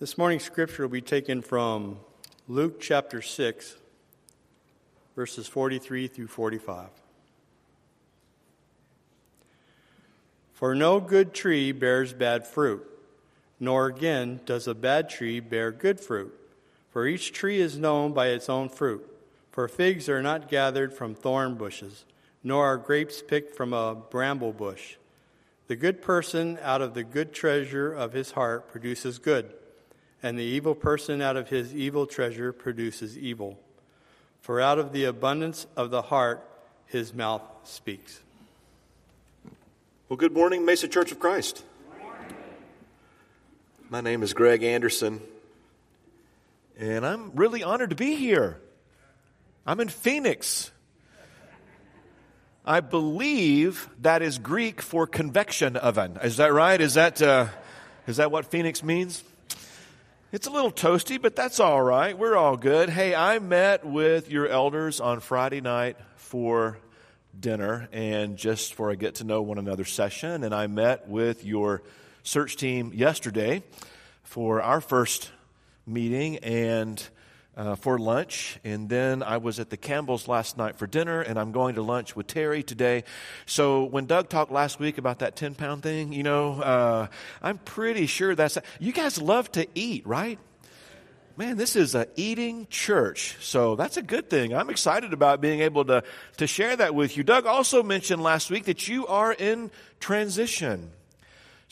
This morning's scripture will be taken from Luke chapter 6, verses 43 through 45. For no good tree bears bad fruit, nor again does a bad tree bear good fruit. For each tree is known by its own fruit. For figs are not gathered from thorn bushes, nor are grapes picked from a bramble bush. The good person out of the good treasure of his heart produces good and the evil person out of his evil treasure produces evil. For out of the abundance of the heart his mouth speaks. Well, good morning, Mesa Church of Christ. My name is Greg Anderson, and I'm really honored to be here. I'm in Phoenix. I believe that is Greek for convection oven. Is that right? Is that, uh, is that what Phoenix means? It's a little toasty, but that's all right. We're all good. Hey, I met with your elders on Friday night for dinner and just for a get to know one another session. And I met with your search team yesterday for our first meeting. And uh, for lunch. And then I was at the Campbell's last night for dinner, and I'm going to lunch with Terry today. So when Doug talked last week about that 10 pound thing, you know, uh, I'm pretty sure that's. You guys love to eat, right? Man, this is a eating church. So that's a good thing. I'm excited about being able to, to share that with you. Doug also mentioned last week that you are in transition.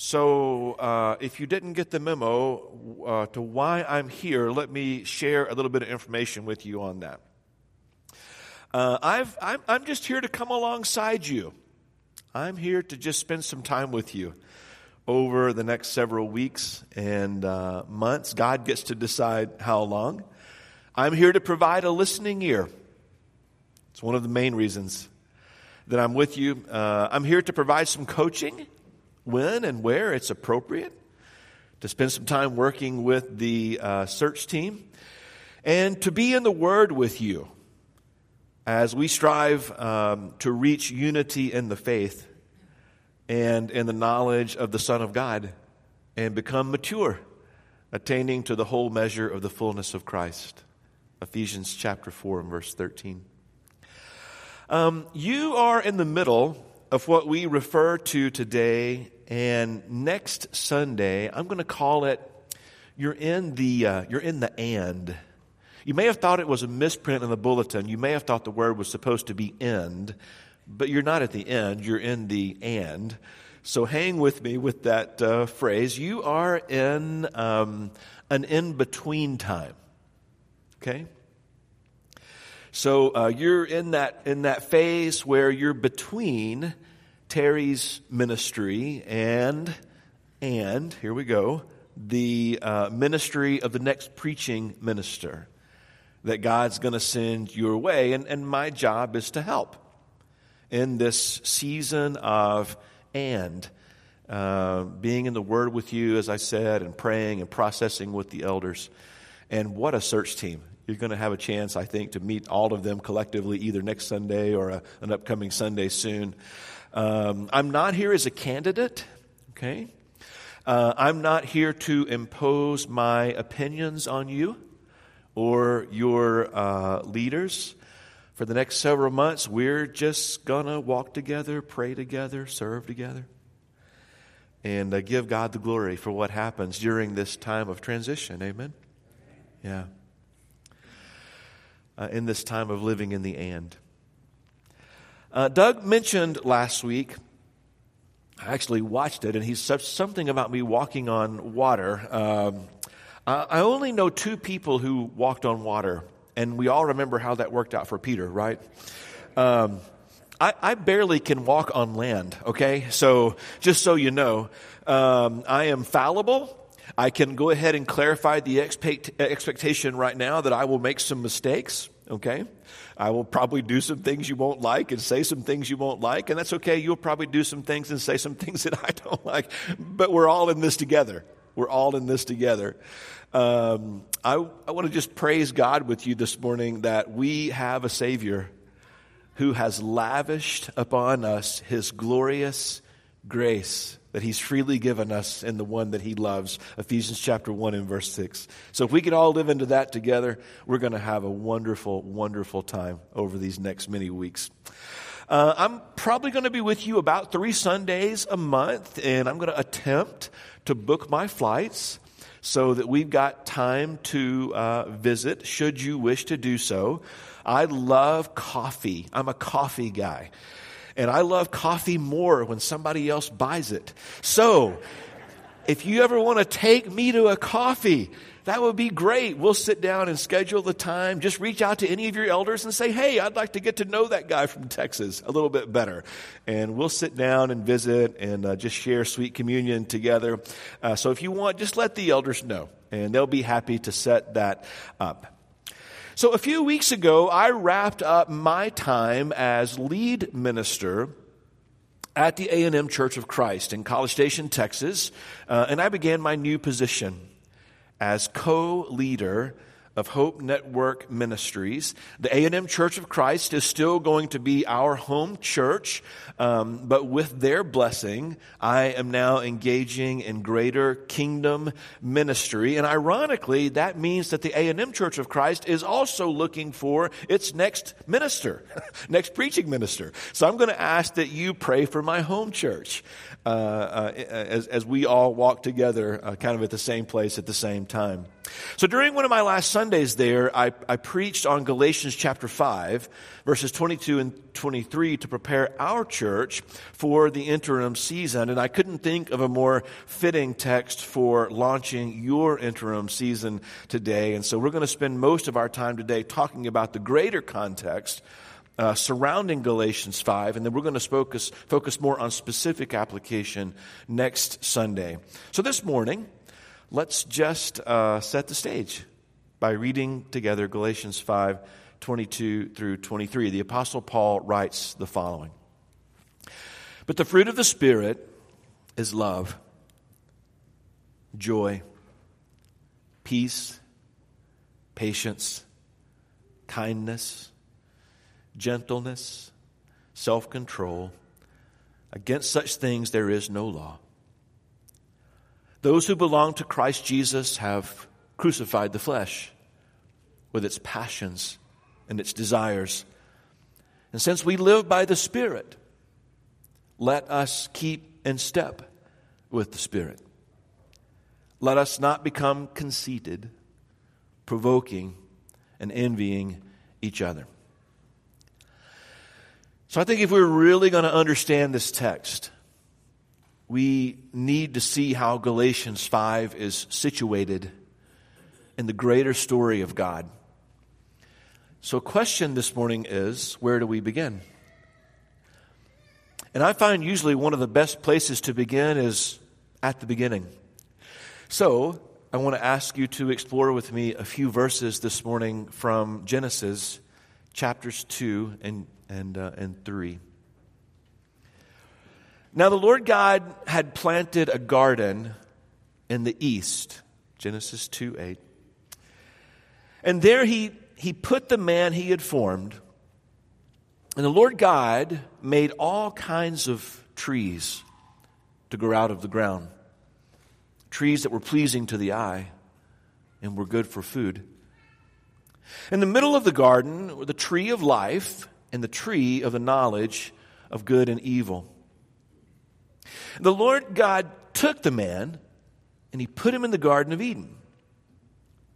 So, uh, if you didn't get the memo uh, to why I'm here, let me share a little bit of information with you on that. Uh, I'm, I'm just here to come alongside you. I'm here to just spend some time with you over the next several weeks and uh, months. God gets to decide how long. I'm here to provide a listening ear. It's one of the main reasons that I'm with you. Uh, I'm here to provide some coaching when and where it's appropriate, to spend some time working with the uh, search team, and to be in the Word with you as we strive um, to reach unity in the faith and in the knowledge of the Son of God and become mature, attaining to the whole measure of the fullness of Christ. Ephesians chapter 4 and verse 13. Um, you are in the middle of what we refer to today and next Sunday, I'm going to call it you're in the uh, you're in the and. You may have thought it was a misprint in the bulletin. You may have thought the word was supposed to be end, but you're not at the end. You're in the and. So hang with me with that uh, phrase. You are in um, an in between time. Okay. So uh, you're in that in that phase where you're between Terry's ministry and, and, here we go, the uh, ministry of the next preaching minister that God's going to send your way. And, and my job is to help in this season of and. Uh, being in the Word with you, as I said, and praying and processing with the elders. And what a search team. You're going to have a chance, I think, to meet all of them collectively either next Sunday or a, an upcoming Sunday soon. Um, I'm not here as a candidate, okay? Uh, I'm not here to impose my opinions on you or your uh, leaders. For the next several months, we're just going to walk together, pray together, serve together, and uh, give God the glory for what happens during this time of transition. Amen? Yeah. Uh, in this time of living in the and. Uh, Doug mentioned last week, I actually watched it, and he said something about me walking on water. Um, I only know two people who walked on water, and we all remember how that worked out for Peter, right? Um, I, I, barely can walk on land, okay? So, just so you know, um, I am fallible. I can go ahead and clarify the expect, expectation right now that I will make some mistakes, okay? I will probably do some things you won't like and say some things you won't like, and that's okay. You'll probably do some things and say some things that I don't like, but we're all in this together. We're all in this together. Um, I, I want to just praise God with you this morning that we have a Savior who has lavished upon us His glorious, grace that he's freely given us in the one that he loves. Ephesians chapter 1 and verse 6. So if we could all live into that together, we're going to have a wonderful, wonderful time over these next many weeks. Uh, I'm probably going to be with you about three Sundays a month, and I'm going to attempt to book my flights so that we've got time to uh, visit should you wish to do so. I love coffee. I'm a coffee guy. And I love coffee more when somebody else buys it. So, if you ever want to take me to a coffee, that would be great. We'll sit down and schedule the time. Just reach out to any of your elders and say, hey, I'd like to get to know that guy from Texas a little bit better. And we'll sit down and visit and uh, just share sweet communion together. Uh, so if you want, just let the elders know, and they'll be happy to set that up. So a few weeks ago, I wrapped up my time as lead minister at the A&M Church of Christ in College Station, Texas, uh, and I began my new position as co-leader of Hope Network Ministries. The A&M Church of Christ is still going to be our home church, um, but with their blessing, I am now engaging in greater kingdom ministry. And ironically, that means that the A&M Church of Christ is also looking for its next minister, next preaching minister. So I'm going to ask that you pray for my home church. Uh, uh, as, as we all walk together uh, kind of at the same place at the same time. So during one of my last Sundays there, I, I preached on Galatians chapter 5, verses 22 and 23 to prepare our church for the interim season. And I couldn't think of a more fitting text for launching your interim season today. And so we're going to spend most of our time today talking about the greater context uh, surrounding Galatians 5, and then we're going to focus, focus more on specific application next Sunday. So this morning, let's just uh, set the stage by reading together Galatians 5 22 through 23. The Apostle Paul writes the following But the fruit of the Spirit is love, joy, peace, patience, kindness gentleness, self control. Against such things there is no law. Those who belong to Christ Jesus have crucified the flesh with its passions and its desires. And since we live by the Spirit, let us keep in step with the Spirit. Let us not become conceited, provoking, and envying each other. So I think if we're really going to understand this text, we need to see how Galatians 5 is situated in the greater story of God. So, question this morning is where do we begin? And I find usually one of the best places to begin is at the beginning. So, I want to ask you to explore with me a few verses this morning from Genesis chapters 2 and and, uh, and 3. Now, the Lord God had planted a garden in the east, Genesis 2 8. And there he, he put the man he had formed. And the Lord God made all kinds of trees to grow out of the ground, trees that were pleasing to the eye and were good for food. In the middle of the garden were the tree of life and the tree of the knowledge of good and evil. The Lord God took the man and he put him in the Garden of Eden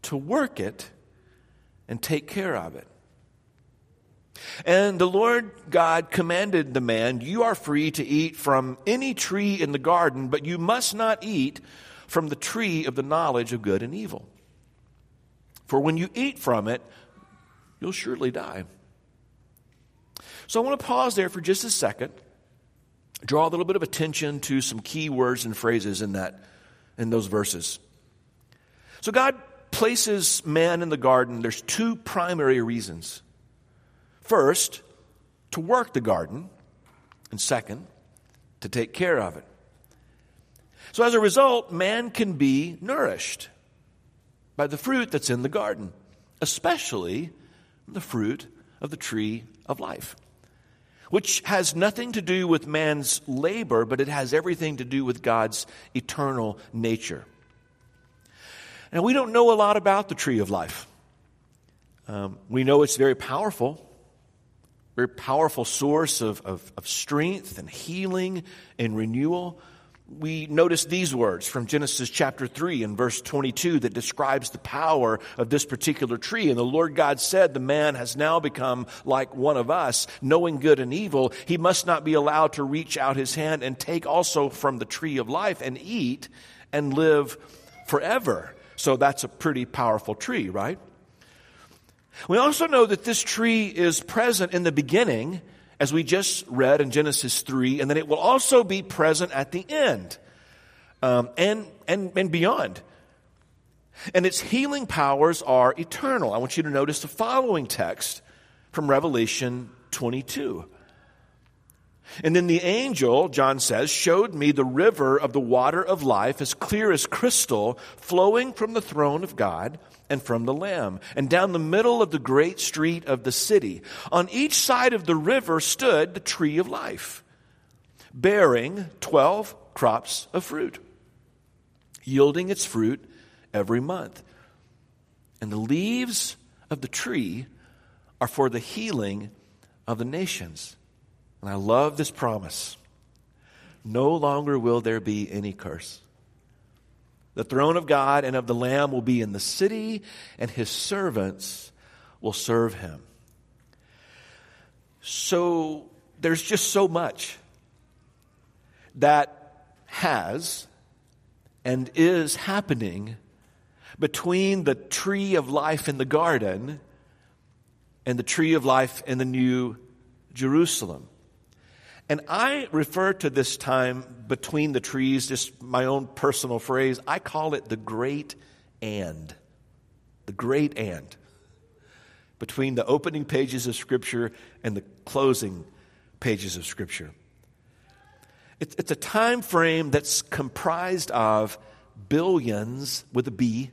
to work it and take care of it. And the Lord God commanded the man, You are free to eat from any tree in the garden, but you must not eat from the tree of the knowledge of good and evil. For when you eat from it, you'll surely die. So I want to pause there for just a second, draw a little bit of attention to some key words and phrases in that in those verses. So God places man in the garden. There's two primary reasons. First, to work the garden, and second, to take care of it. So as a result, man can be nourished by the fruit that's in the garden, especially the fruit of the tree of life. Which has nothing to do with man's labor, but it has everything to do with God's eternal nature. Now, we don't know a lot about the tree of life. Um, we know it's very powerful, very powerful source of, of, of strength and healing and renewal we notice these words from Genesis chapter 3 and verse 22 that describes the power of this particular tree. And the Lord God said, The man has now become like one of us, knowing good and evil. He must not be allowed to reach out his hand and take also from the tree of life and eat and live forever. So that's a pretty powerful tree, right? We also know that this tree is present in the beginning as we just read in Genesis 3, and then it will also be present at the end um, and, and, and beyond. And its healing powers are eternal. I want you to notice the following text from Revelation 22. And then the angel, John says, showed me the river of the water of life as clear as crystal, flowing from the throne of God and from the Lamb, and down the middle of the great street of the city. On each side of the river stood the tree of life, bearing twelve crops of fruit, yielding its fruit every month. And the leaves of the tree are for the healing of the nations. And I love this promise. No longer will there be any curse. The throne of God and of the Lamb will be in the city, and his servants will serve him. So there's just so much that has and is happening between the tree of life in the garden and the tree of life in the new Jerusalem. And I refer to this time between the trees, just my own personal phrase, I call it the great and. The great and. Between the opening pages of Scripture and the closing pages of Scripture. It's, it's a time frame that's comprised of billions with a B.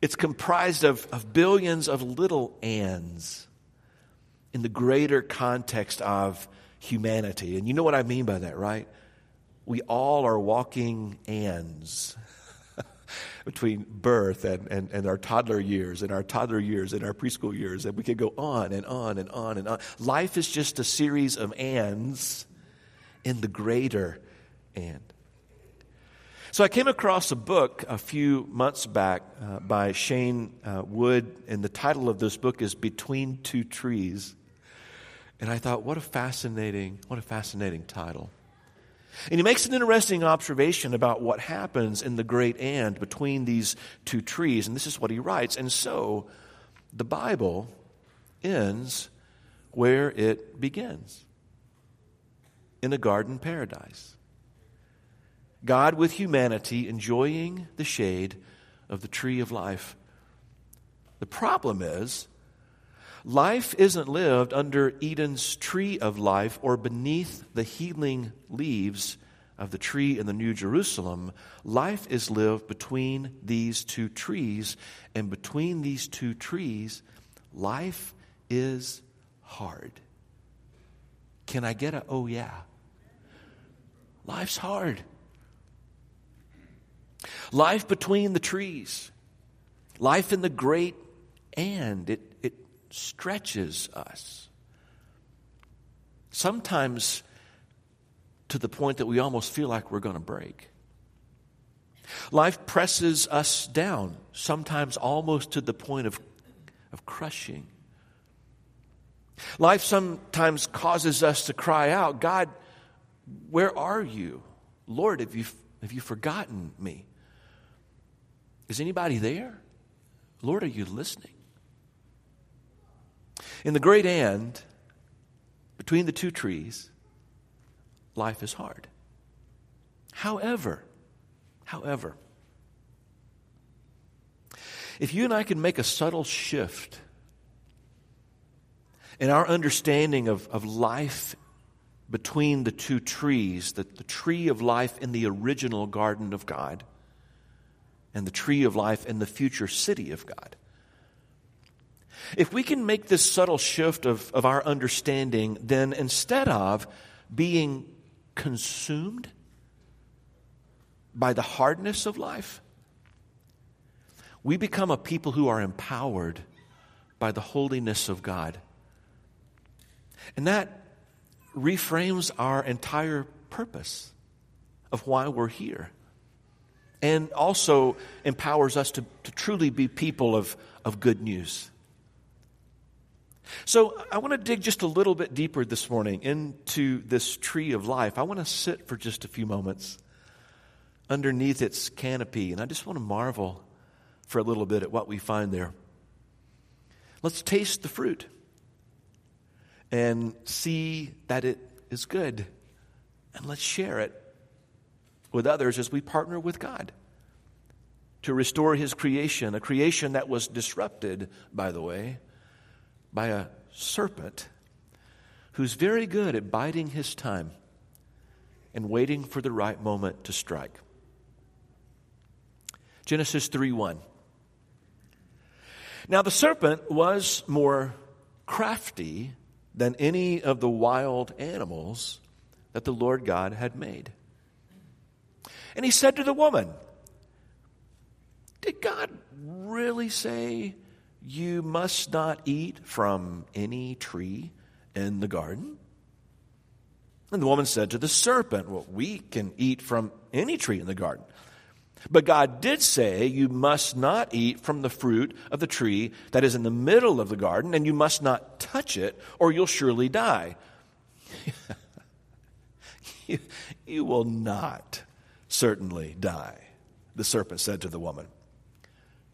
It's comprised of, of billions of little ands in the greater context of humanity. And you know what I mean by that, right? We all are walking ands between birth and, and, and our toddler years and our toddler years and our preschool years. And we could go on and on and on and on. Life is just a series of ands in the greater and. So I came across a book a few months back uh, by Shane uh, Wood, and the title of this book is Between Two Trees. And I thought, what a fascinating, what a fascinating title. And he makes an interesting observation about what happens in the great and between these two trees. And this is what he writes. And so the Bible ends where it begins in a garden paradise. God with humanity enjoying the shade of the tree of life. The problem is, Life isn't lived under Eden's tree of life or beneath the healing leaves of the tree in the New Jerusalem. Life is lived between these two trees, and between these two trees, life is hard. Can I get a oh yeah? Life's hard. Life between the trees, life in the great and it, stretches us. Sometimes to the point that we almost feel like we're going to break. Life presses us down, sometimes almost to the point of, of crushing. Life sometimes causes us to cry out, God, where are you? Lord, have you, have you forgotten me? Is anybody there? Lord, are you listening? In the great end, between the two trees, life is hard. However, however, if you and I can make a subtle shift in our understanding of, of life between the two trees, the, the tree of life in the original garden of God and the tree of life in the future city of God, If we can make this subtle shift of, of our understanding, then instead of being consumed by the hardness of life, we become a people who are empowered by the holiness of God. And that reframes our entire purpose of why we're here. And also empowers us to, to truly be people of, of good news. So I want to dig just a little bit deeper this morning into this tree of life. I want to sit for just a few moments underneath its canopy, and I just want to marvel for a little bit at what we find there. Let's taste the fruit and see that it is good, and let's share it with others as we partner with God to restore His creation, a creation that was disrupted, by the way, by a serpent who's very good at biding his time and waiting for the right moment to strike. Genesis 3 1. Now the serpent was more crafty than any of the wild animals that the Lord God had made. And he said to the woman, Did God really say you must not eat from any tree in the garden? And the woman said to the serpent, Well, we can eat from any tree in the garden. But God did say, You must not eat from the fruit of the tree that is in the middle of the garden, and you must not touch it, or you'll surely die. you, you will not certainly die, the serpent said to the woman.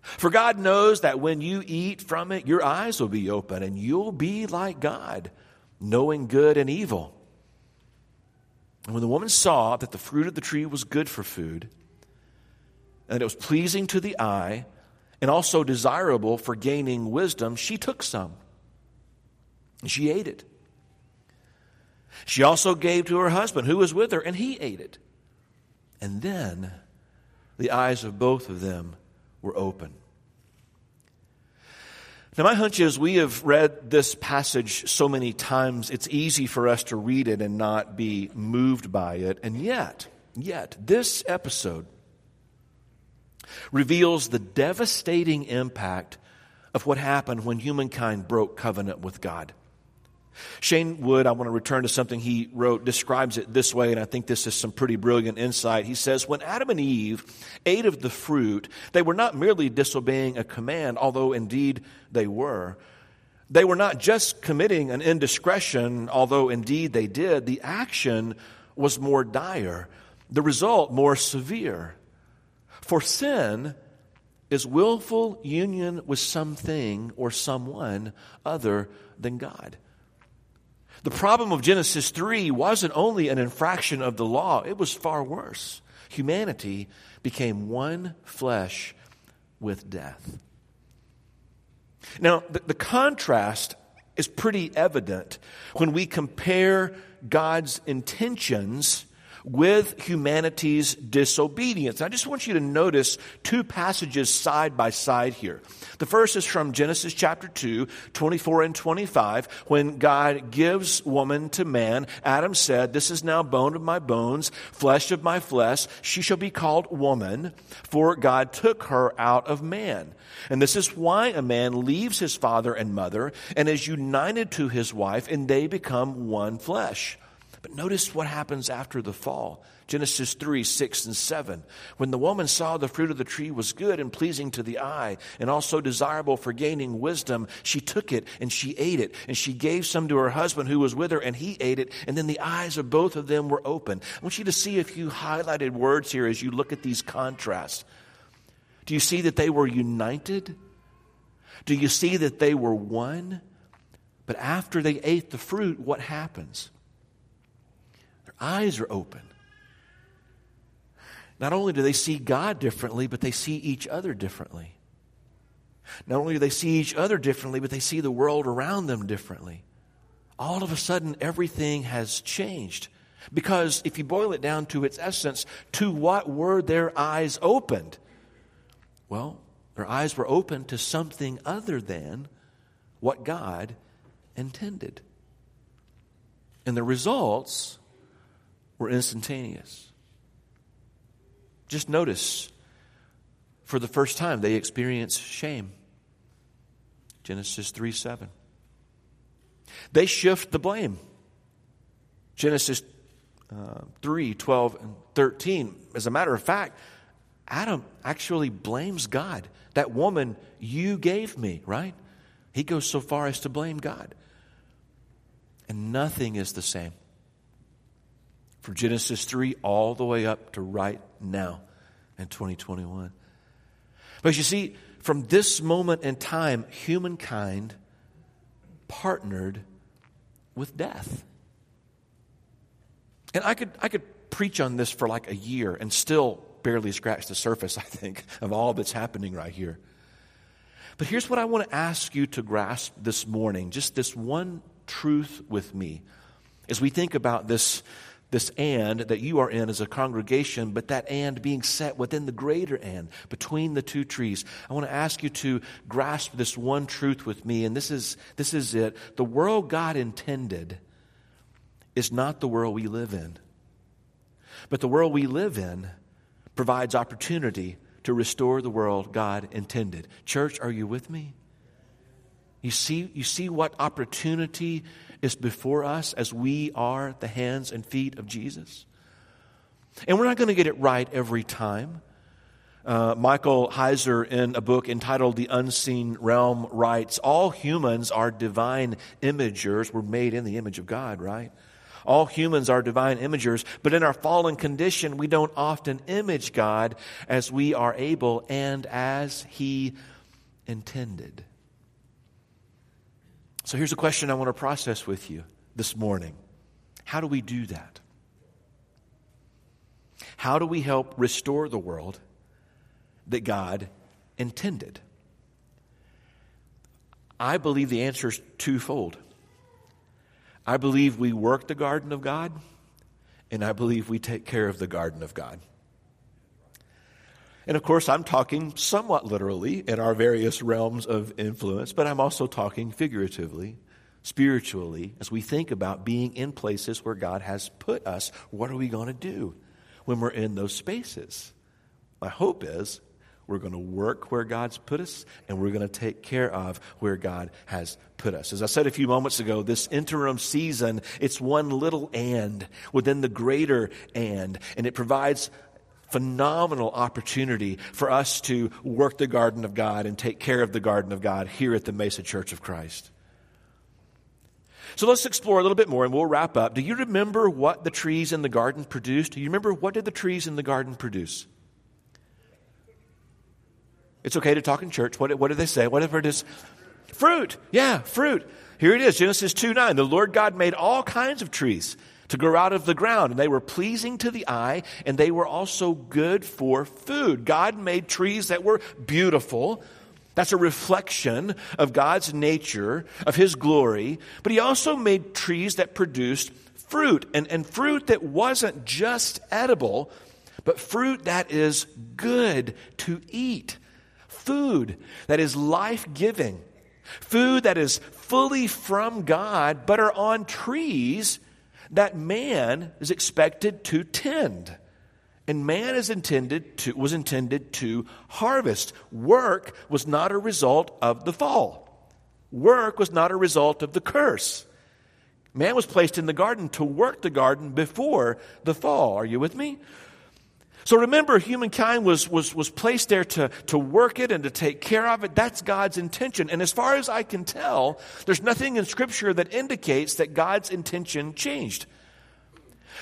For God knows that when you eat from it, your eyes will be open, and you'll be like God, knowing good and evil. And when the woman saw that the fruit of the tree was good for food, and that it was pleasing to the eye and also desirable for gaining wisdom, she took some. And she ate it. She also gave to her husband who was with her, and he ate it. And then the eyes of both of them were open. Now, my hunch is we have read this passage so many times, it's easy for us to read it and not be moved by it. And yet, yet, this episode reveals the devastating impact of what happened when humankind broke covenant with God. Shane Wood, I want to return to something he wrote, describes it this way, and I think this is some pretty brilliant insight. He says, When Adam and Eve ate of the fruit, they were not merely disobeying a command, although indeed they were. They were not just committing an indiscretion, although indeed they did. The action was more dire, the result more severe. For sin is willful union with something or someone other than God. The problem of Genesis 3 wasn't only an infraction of the law, it was far worse. Humanity became one flesh with death. Now, the, the contrast is pretty evident when we compare God's intentions with humanity's disobedience. I just want you to notice two passages side by side here. The first is from Genesis chapter 2, 24 and 25, when God gives woman to man. Adam said, This is now bone of my bones, flesh of my flesh. She shall be called woman, for God took her out of man. And this is why a man leaves his father and mother and is united to his wife, and they become one flesh. But notice what happens after the fall. Genesis 3, 6, and 7. When the woman saw the fruit of the tree was good and pleasing to the eye, and also desirable for gaining wisdom, she took it and she ate it. And she gave some to her husband who was with her, and he ate it. And then the eyes of both of them were open. I want you to see a few highlighted words here as you look at these contrasts. Do you see that they were united? Do you see that they were one? But after they ate the fruit, what happens? Eyes are open. Not only do they see God differently, but they see each other differently. Not only do they see each other differently, but they see the world around them differently. All of a sudden, everything has changed. Because if you boil it down to its essence, to what were their eyes opened? Well, their eyes were opened to something other than what God intended. And the results were instantaneous. Just notice, for the first time, they experience shame. Genesis 3 7. They shift the blame. Genesis uh, 3 12 and 13. As a matter of fact, Adam actually blames God. That woman you gave me, right? He goes so far as to blame God. And nothing is the same. From Genesis 3 all the way up to right now in 2021. But you see, from this moment in time, humankind partnered with death. And I could, I could preach on this for like a year and still barely scratch the surface, I think, of all that's happening right here. But here's what I want to ask you to grasp this morning just this one truth with me as we think about this, this and that you are in as a congregation, but that and being set within the greater and between the two trees. I want to ask you to grasp this one truth with me, and this is, this is it. The world God intended is not the world we live in, but the world we live in provides opportunity to restore the world God intended. Church, are you with me? You see, you see what opportunity is before us as we are the hands and feet of Jesus? And we're not going to get it right every time. Uh, Michael Heiser, in a book entitled The Unseen Realm, writes All humans are divine imagers. We're made in the image of God, right? All humans are divine imagers, but in our fallen condition, we don't often image God as we are able and as He intended. So here's a question I want to process with you this morning How do we do that? How do we help restore the world that God intended? I believe the answer is twofold. I believe we work the garden of God, and I believe we take care of the garden of God. And of course, I'm talking somewhat literally in our various realms of influence, but I'm also talking figuratively, spiritually, as we think about being in places where God has put us. What are we going to do when we're in those spaces? My hope is we're going to work where God's put us, and we're going to take care of where God has put us. As I said a few moments ago, this interim season, it's one little and within the greater and, and it provides phenomenal opportunity for us to work the garden of God and take care of the garden of God here at the Mesa Church of Christ. So let's explore a little bit more and we'll wrap up. Do you remember what the trees in the garden produced? Do you remember what did the trees in the garden produce? It's okay to talk in church. What, what did they say? Whatever it is. Fruit. Yeah, fruit. Here it is Genesis 2 9. The Lord God made all kinds of trees to grow out of the ground, and they were pleasing to the eye, and they were also good for food. God made trees that were beautiful. That's a reflection of God's nature, of His glory. But He also made trees that produced fruit, and, and fruit that wasn't just edible, but fruit that is good to eat food that is life giving, food that is fully from God, but are on trees that man is expected to tend. And man is intended to, was intended to harvest. Work was not a result of the fall. Work was not a result of the curse. Man was placed in the garden to work the garden before the fall. Are you with me? So remember, humankind was, was, was placed there to, to work it and to take care of it. That's God's intention. And as far as I can tell, there's nothing in Scripture that indicates that God's intention changed.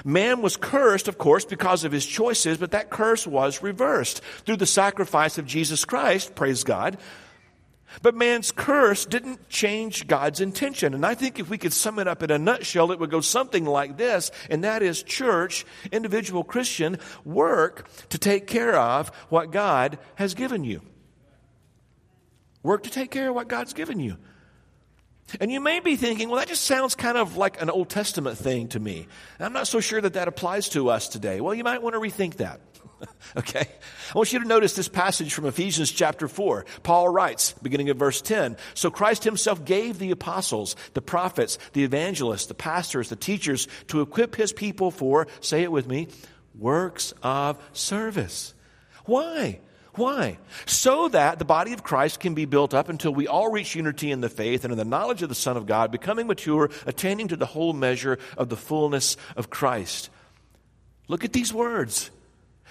Man was cursed, of course, because of his choices, but that curse was reversed through the sacrifice of Jesus Christ, praise God. But man's curse didn't change God's intention. And I think if we could sum it up in a nutshell, it would go something like this, and that is church, individual Christian, work to take care of what God has given you. Work to take care of what God's given you. And you may be thinking, well, that just sounds kind of like an Old Testament thing to me. I'm not so sure that that applies to us today. Well, you might want to rethink that. okay? I want you to notice this passage from Ephesians chapter 4. Paul writes, beginning of verse 10 So Christ himself gave the apostles, the prophets, the evangelists, the pastors, the teachers to equip his people for, say it with me, works of service. Why? Why? So that the body of Christ can be built up until we all reach unity in the faith and in the knowledge of the Son of God, becoming mature, attaining to the whole measure of the fullness of Christ. Look at these words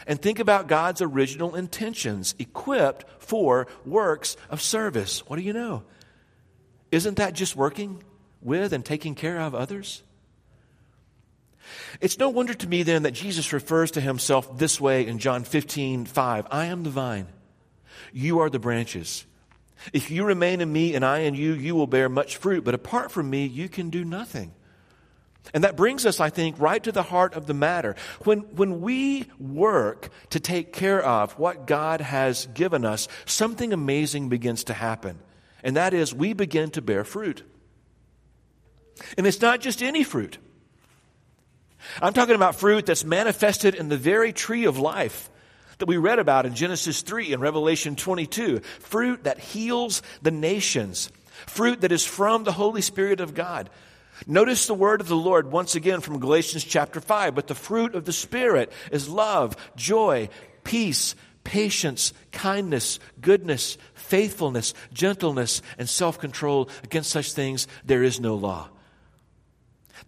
and think about God's original intentions, equipped for works of service. What do you know? Isn't that just working with and taking care of others? It's no wonder to me then that Jesus refers to himself this way in John 15, 5. I am the vine. You are the branches. If you remain in me and I in you, you will bear much fruit. But apart from me, you can do nothing. And that brings us, I think, right to the heart of the matter. When, when we work to take care of what God has given us, something amazing begins to happen. And that is, we begin to bear fruit. And it's not just any fruit. I'm talking about fruit that's manifested in the very tree of life that we read about in Genesis 3 and Revelation 22. Fruit that heals the nations. Fruit that is from the Holy Spirit of God. Notice the word of the Lord once again from Galatians chapter 5. But the fruit of the Spirit is love, joy, peace, patience, kindness, goodness, faithfulness, gentleness, and self control. Against such things there is no law.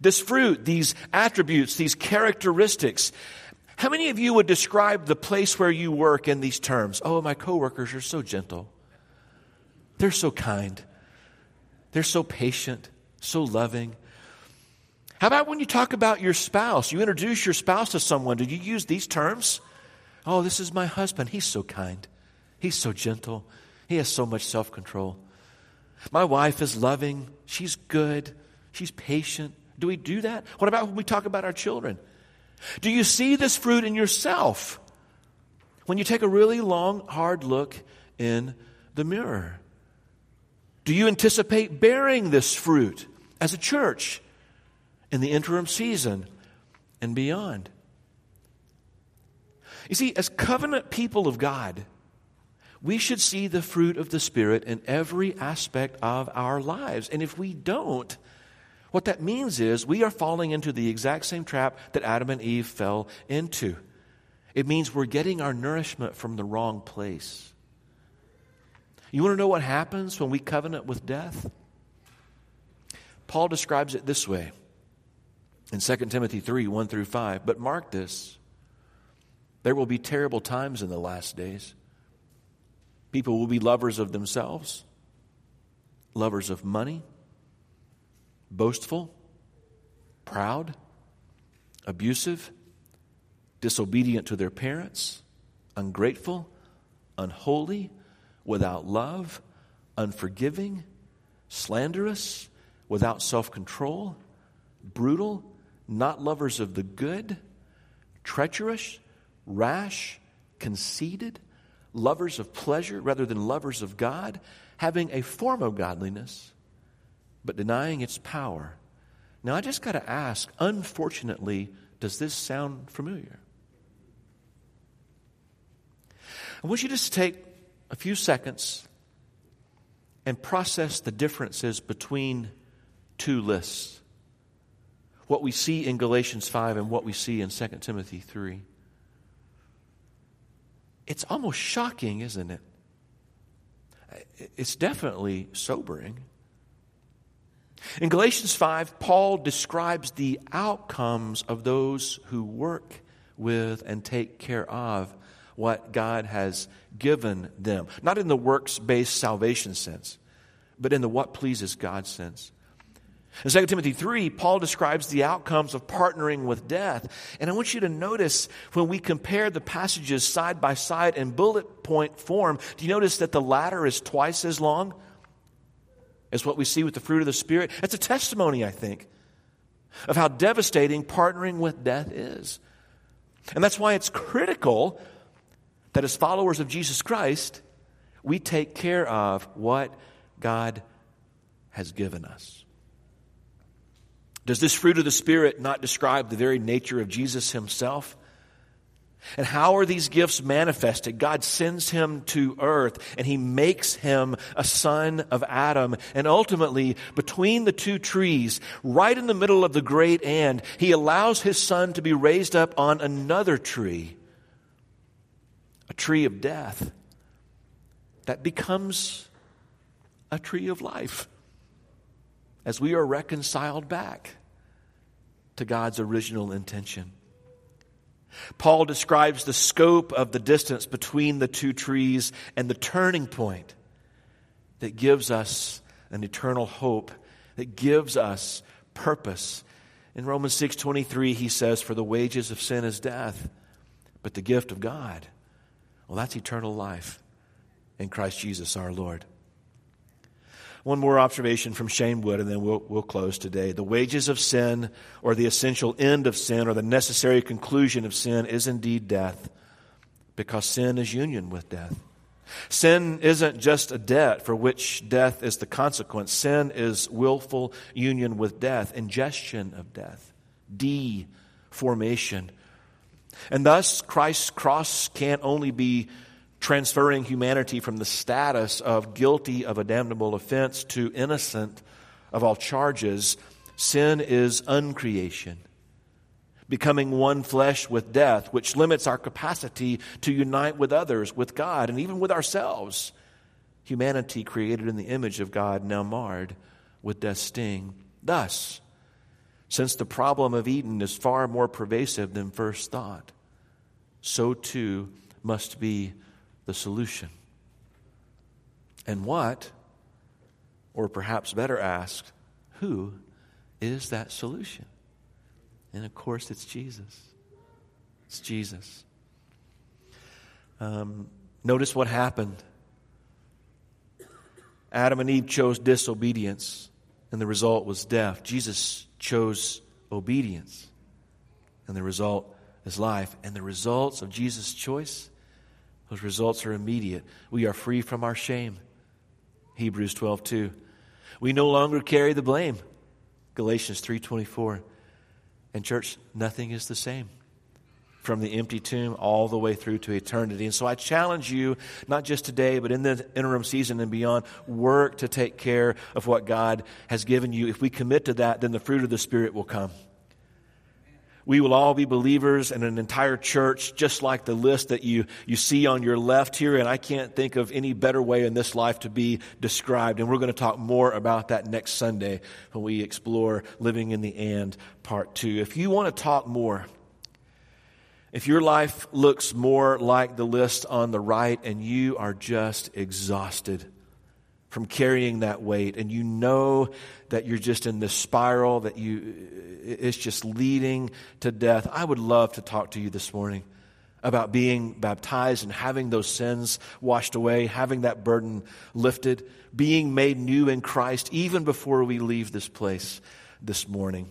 This fruit, these attributes, these characteristics. How many of you would describe the place where you work in these terms? Oh, my coworkers are so gentle. They're so kind. They're so patient, so loving. How about when you talk about your spouse? You introduce your spouse to someone. Do you use these terms? Oh, this is my husband. He's so kind. He's so gentle. He has so much self control. My wife is loving. She's good. She's patient. Do we do that? What about when we talk about our children? Do you see this fruit in yourself when you take a really long, hard look in the mirror? Do you anticipate bearing this fruit as a church in the interim season and beyond? You see, as covenant people of God, we should see the fruit of the Spirit in every aspect of our lives. And if we don't, what that means is we are falling into the exact same trap that Adam and Eve fell into. It means we're getting our nourishment from the wrong place. You want to know what happens when we covenant with death? Paul describes it this way in 2 Timothy 3 1 through 5. But mark this there will be terrible times in the last days. People will be lovers of themselves, lovers of money boastful, proud, abusive, disobedient to their parents, ungrateful, unholy, without love, unforgiving, slanderous, without self control, brutal, not lovers of the good, treacherous, rash, conceited, lovers of pleasure rather than lovers of God, having a form of godliness but denying its power. Now, I just got to ask, unfortunately, does this sound familiar? I want you to just take a few seconds and process the differences between two lists what we see in Galatians 5 and what we see in 2 Timothy 3. It's almost shocking, isn't it? It's definitely sobering. In Galatians 5, Paul describes the outcomes of those who work with and take care of what God has given them. Not in the works based salvation sense, but in the what pleases God sense. In 2 Timothy 3, Paul describes the outcomes of partnering with death. And I want you to notice when we compare the passages side by side in bullet point form, do you notice that the latter is twice as long? as what we see with the fruit of the Spirit. It's a testimony, I think, of how devastating partnering with death is. And that's why it's critical that as followers of Jesus Christ, we take care of what God has given us. Does this fruit of the Spirit not describe the very nature of Jesus himself? And how are these gifts manifested? God sends him to earth and he makes him a son of Adam. And ultimately, between the two trees, right in the middle of the great and, he allows his son to be raised up on another tree, a tree of death that becomes a tree of life as we are reconciled back to God's original intention. Paul describes the scope of the distance between the two trees and the turning point that gives us an eternal hope, that gives us purpose. In Romans 6:23 he says for the wages of sin is death, but the gift of God, well that's eternal life in Christ Jesus our Lord. One more observation from Shane Wood, and then we'll, we'll close today. The wages of sin, or the essential end of sin, or the necessary conclusion of sin, is indeed death, because sin is union with death. Sin isn't just a debt for which death is the consequence. Sin is willful union with death, ingestion of death, deformation. And thus, Christ's cross can't only be transferring humanity from the status of guilty of a damnable offense to innocent of all charges, sin is uncreation, becoming one flesh with death, which limits our capacity to unite with others, with God, and even with ourselves. Humanity created in the image of God, now marred with death's sting. Thus, since the problem of Eden is far more pervasive than first thought, so too must be the solution. And what, or perhaps better asked, who is that solution? And of course, it's Jesus. It's Jesus. Um, notice what happened. Adam and Eve chose disobedience, and the result was death. Jesus chose obedience, and the result is life. And the results of Jesus' choice those results are immediate. We are free from our shame. Hebrews 12, 2. We no longer carry the blame. Galatians 3.24. And church, nothing is the same from the empty tomb all the way through to eternity. And so I challenge you, not just today, but in the interim season and beyond, work to take care of what God has given you. If we commit to that, then the fruit of the Spirit will come we will all be believers and an entire church, just like the list that you, you see on your left here. And I can't think of any better way in this life to be described. And we're going to talk more about that next Sunday when we explore Living in the And Part 2. If you want to talk more, if your life looks more like the list on the right and you are just exhausted, from carrying that weight. And you know that you're just in this spiral that you it's just leading to death. I would love to talk to you this morning about being baptized and having those sins washed away having that burden lifted being made new in christ even before we leave this place this morning